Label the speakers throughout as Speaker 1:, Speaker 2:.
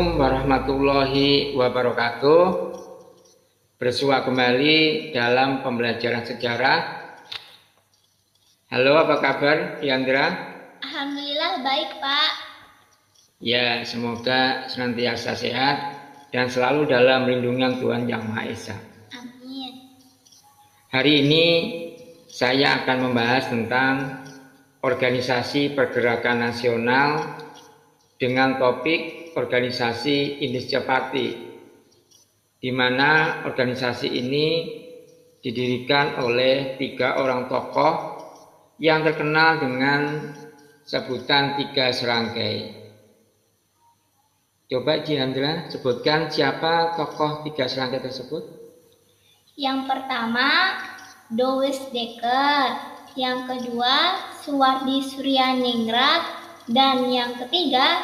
Speaker 1: Assalamualaikum warahmatullahi wabarakatuh. Bersua kembali dalam pembelajaran sejarah. Halo, apa kabar, Diandra?
Speaker 2: Alhamdulillah baik, Pak.
Speaker 1: Ya, semoga senantiasa sehat dan selalu dalam lindungan Tuhan Yang Maha Esa.
Speaker 2: Amin.
Speaker 1: Hari ini saya akan membahas tentang organisasi pergerakan nasional dengan topik organisasi Indonesia Party, di mana organisasi ini didirikan oleh tiga orang tokoh yang terkenal dengan sebutan tiga serangkai. Coba Jiandra sebutkan siapa tokoh tiga serangkai tersebut?
Speaker 2: Yang pertama, Dowes Dekker. Yang kedua, Suwardi Suryaningrat dan yang ketiga,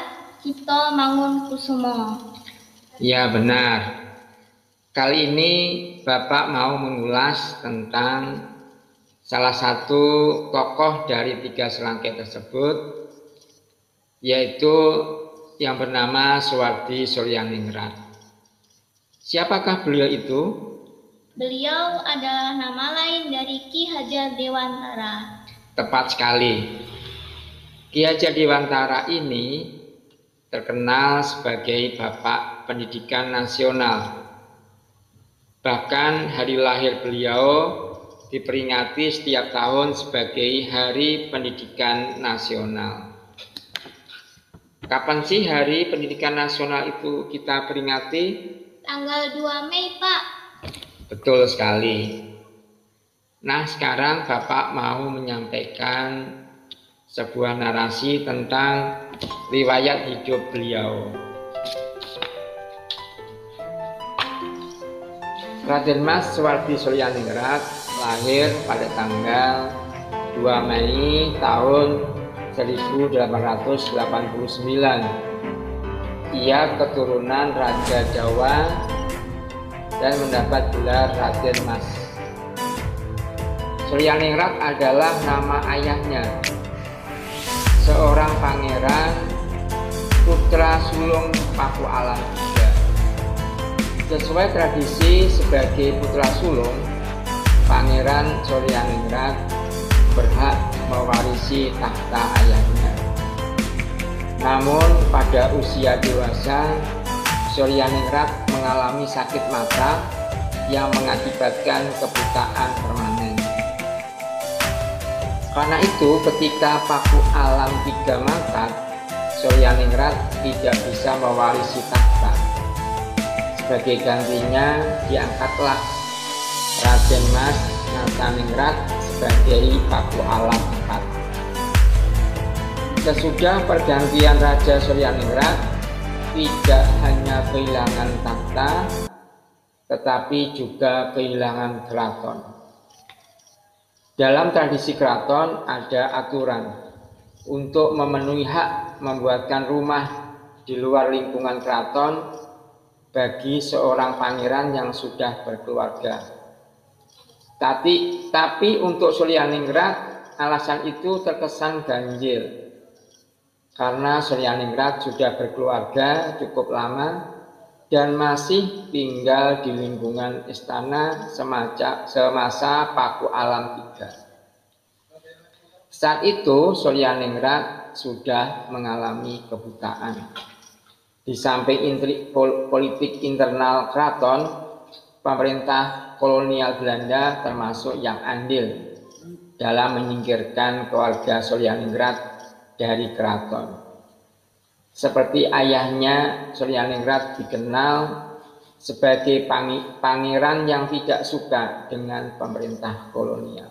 Speaker 2: Cipto Mangunkusumo.
Speaker 1: Ya benar. Kali ini Bapak mau mengulas tentang salah satu tokoh dari tiga serangkai tersebut, yaitu yang bernama Suwardi Suryaningrat. Siapakah beliau itu?
Speaker 2: Beliau adalah nama lain dari Ki Hajar Dewantara.
Speaker 1: Tepat sekali. Ki Hajar Dewantara ini terkenal sebagai Bapak Pendidikan Nasional. Bahkan hari lahir beliau diperingati setiap tahun sebagai Hari Pendidikan Nasional. Kapan sih Hari Pendidikan Nasional itu kita peringati?
Speaker 2: Tanggal 2 Mei, Pak.
Speaker 1: Betul sekali. Nah, sekarang Bapak mau menyampaikan sebuah narasi tentang riwayat hidup beliau. Raden Mas Suwardi Suryaningrat lahir pada tanggal 2 Mei tahun 1889. Ia keturunan Raja Jawa dan mendapat gelar Raden Mas. Suryaningrat adalah nama ayahnya seorang pangeran putra sulung Paku Alam III. Sesuai tradisi sebagai putra sulung, Pangeran Suryaningrat berhak mewarisi tahta ayahnya. Namun pada usia dewasa, Suryaningrat mengalami sakit mata yang mengakibatkan kebutaan permanen. Karena itu ketika Paku Alam tiga mangkat, Suryaningrat tidak bisa mewarisi tahta. Sebagai gantinya diangkatlah Raden Mas Nataningrat sebagai Paku Alam IV. Sesudah pergantian Raja Suryaningrat, tidak hanya kehilangan tahta, tetapi juga kehilangan keraton. Dalam tradisi keraton ada aturan untuk memenuhi hak membuatkan rumah di luar lingkungan keraton bagi seorang pangeran yang sudah berkeluarga. Tapi, tapi untuk Suryaningrat alasan itu terkesan ganjil karena Suryaningrat sudah berkeluarga cukup lama dan masih tinggal di lingkungan istana semacam semasa Paku Alam III. Saat itu Suryaningrat sudah mengalami kebutaan. Di samping intrik politik internal keraton, pemerintah kolonial Belanda termasuk yang andil dalam menyingkirkan keluarga Suryaningrat dari keraton. Seperti ayahnya, Suryaningrat dikenal sebagai pangeran yang tidak suka dengan pemerintah kolonial.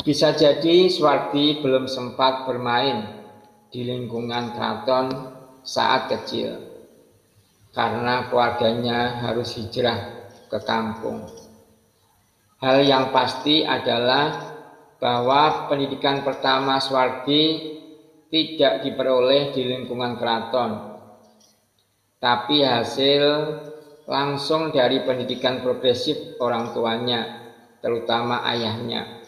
Speaker 1: Bisa jadi Swardi belum sempat bermain di lingkungan keraton saat kecil karena keluarganya harus hijrah ke kampung. Hal yang pasti adalah bahwa pendidikan pertama Swardi tidak diperoleh di lingkungan keraton, tapi hasil langsung dari pendidikan progresif orang tuanya, terutama ayahnya.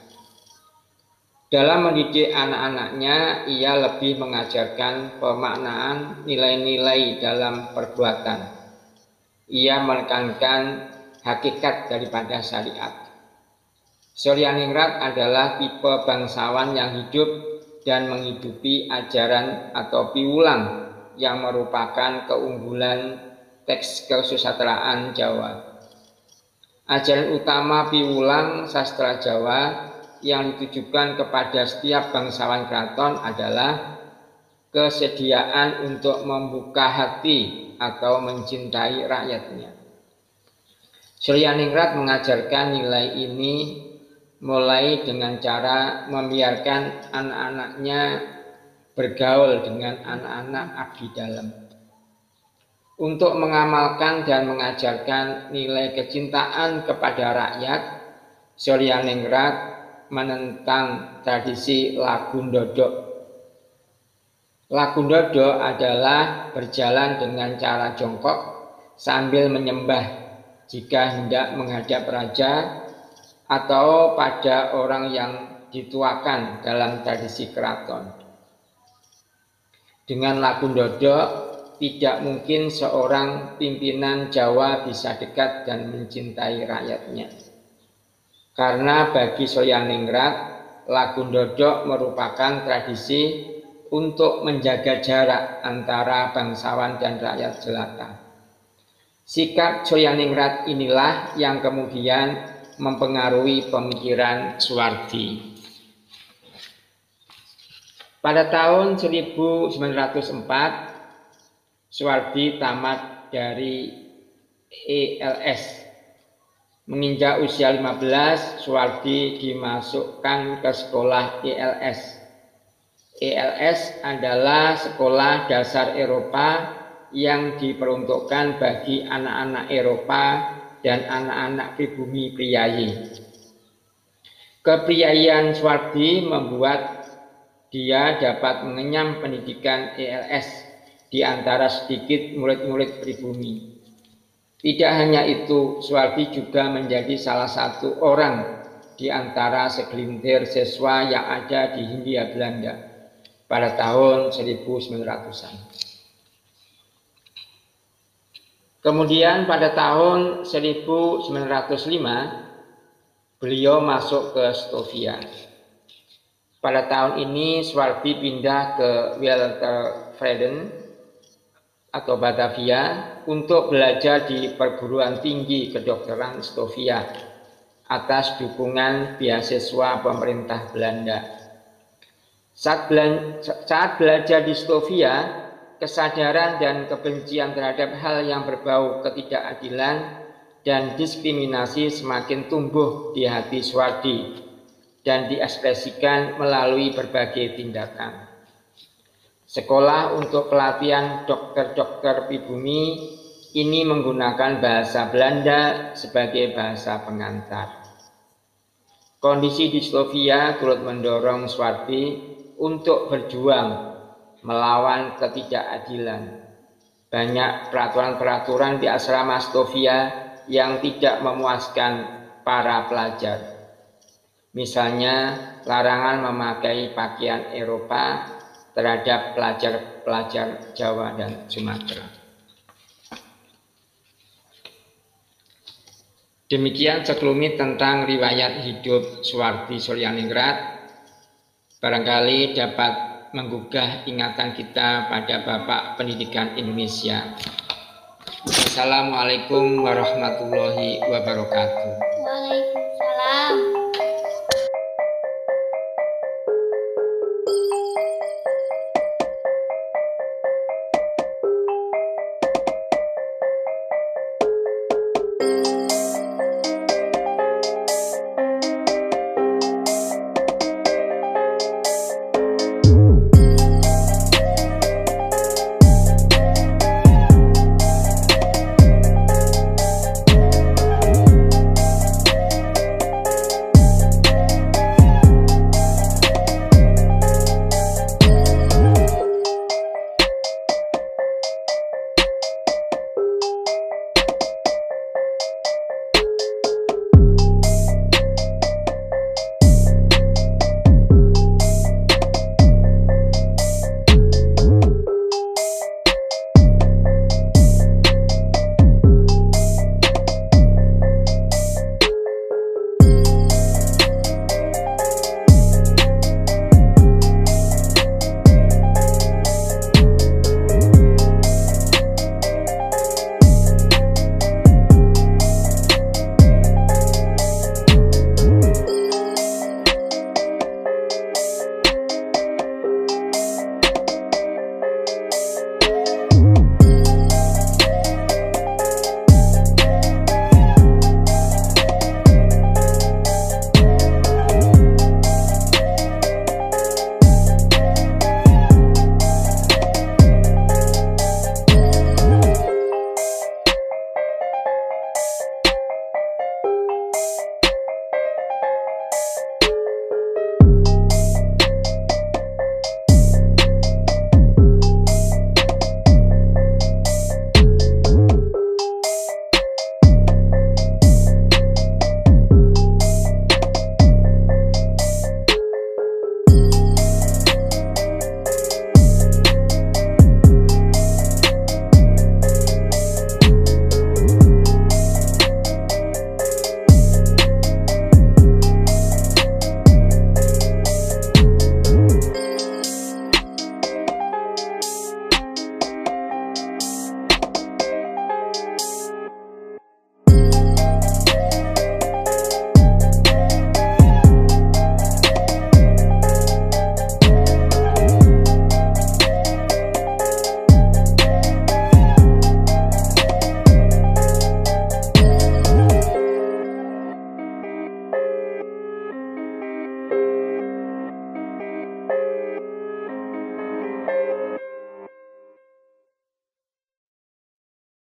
Speaker 1: Dalam mendidik anak-anaknya, ia lebih mengajarkan pemaknaan nilai-nilai dalam perbuatan. Ia menekankan hakikat daripada syariat. Suryaningrat adalah tipe bangsawan yang hidup dan menghidupi ajaran atau piulang yang merupakan keunggulan teks kesusastraan Jawa. Ajaran utama piulang sastra Jawa yang ditujukan kepada setiap bangsawan keraton adalah kesediaan untuk membuka hati atau mencintai rakyatnya. Suryaningrat mengajarkan nilai ini mulai dengan cara membiarkan anak-anaknya bergaul dengan anak-anak abdi dalam. Untuk mengamalkan dan mengajarkan nilai kecintaan kepada rakyat, Suryaningrat menentang tradisi lagu dodok. Lagu dodok adalah berjalan dengan cara jongkok sambil menyembah jika hendak menghadap raja atau pada orang yang dituakan dalam tradisi keraton. Dengan lagu dodok, tidak mungkin seorang pimpinan Jawa bisa dekat dan mencintai rakyatnya. Karena bagi Soyaningrat, lagu dodok merupakan tradisi untuk menjaga jarak antara bangsawan dan rakyat jelata. Sikap Soyaningrat inilah yang kemudian mempengaruhi pemikiran Suwardi. Pada tahun 1904, Suwardi tamat dari ELS Menginjak usia 15, Suwardi dimasukkan ke sekolah ELS. ELS adalah sekolah dasar Eropa yang diperuntukkan bagi anak-anak Eropa dan anak-anak pribumi priayi. Kepriayian Suwardi membuat dia dapat mengenyam pendidikan ELS di antara sedikit murid-murid pribumi. Tidak hanya itu, Suwardi juga menjadi salah satu orang di antara segelintir siswa yang ada di Hindia Belanda pada tahun 1900-an. Kemudian pada tahun 1905 beliau masuk ke Stovia. Pada tahun ini Suwardi pindah ke Weltervreden atau Batavia untuk belajar di perguruan tinggi kedokteran Stovia atas dukungan beasiswa pemerintah Belanda. Saat, saat belajar di Stovia, kesadaran dan kebencian terhadap hal yang berbau ketidakadilan dan diskriminasi semakin tumbuh di hati Swardi dan diekspresikan melalui berbagai tindakan. Sekolah untuk pelatihan dokter-dokter pribumi ini menggunakan bahasa Belanda sebagai bahasa pengantar. Kondisi di Slovia turut mendorong Swardi untuk berjuang melawan ketidakadilan. Banyak peraturan-peraturan di asrama Slovia yang tidak memuaskan para pelajar. Misalnya, larangan memakai pakaian Eropa terhadap pelajar-pelajar Jawa dan Sumatera. Demikian sekelumit tentang riwayat hidup Suwardi Suryaningrat. Barangkali dapat menggugah ingatan kita pada Bapak Pendidikan Indonesia. Assalamualaikum warahmatullahi wabarakatuh. Waalaikumsalam.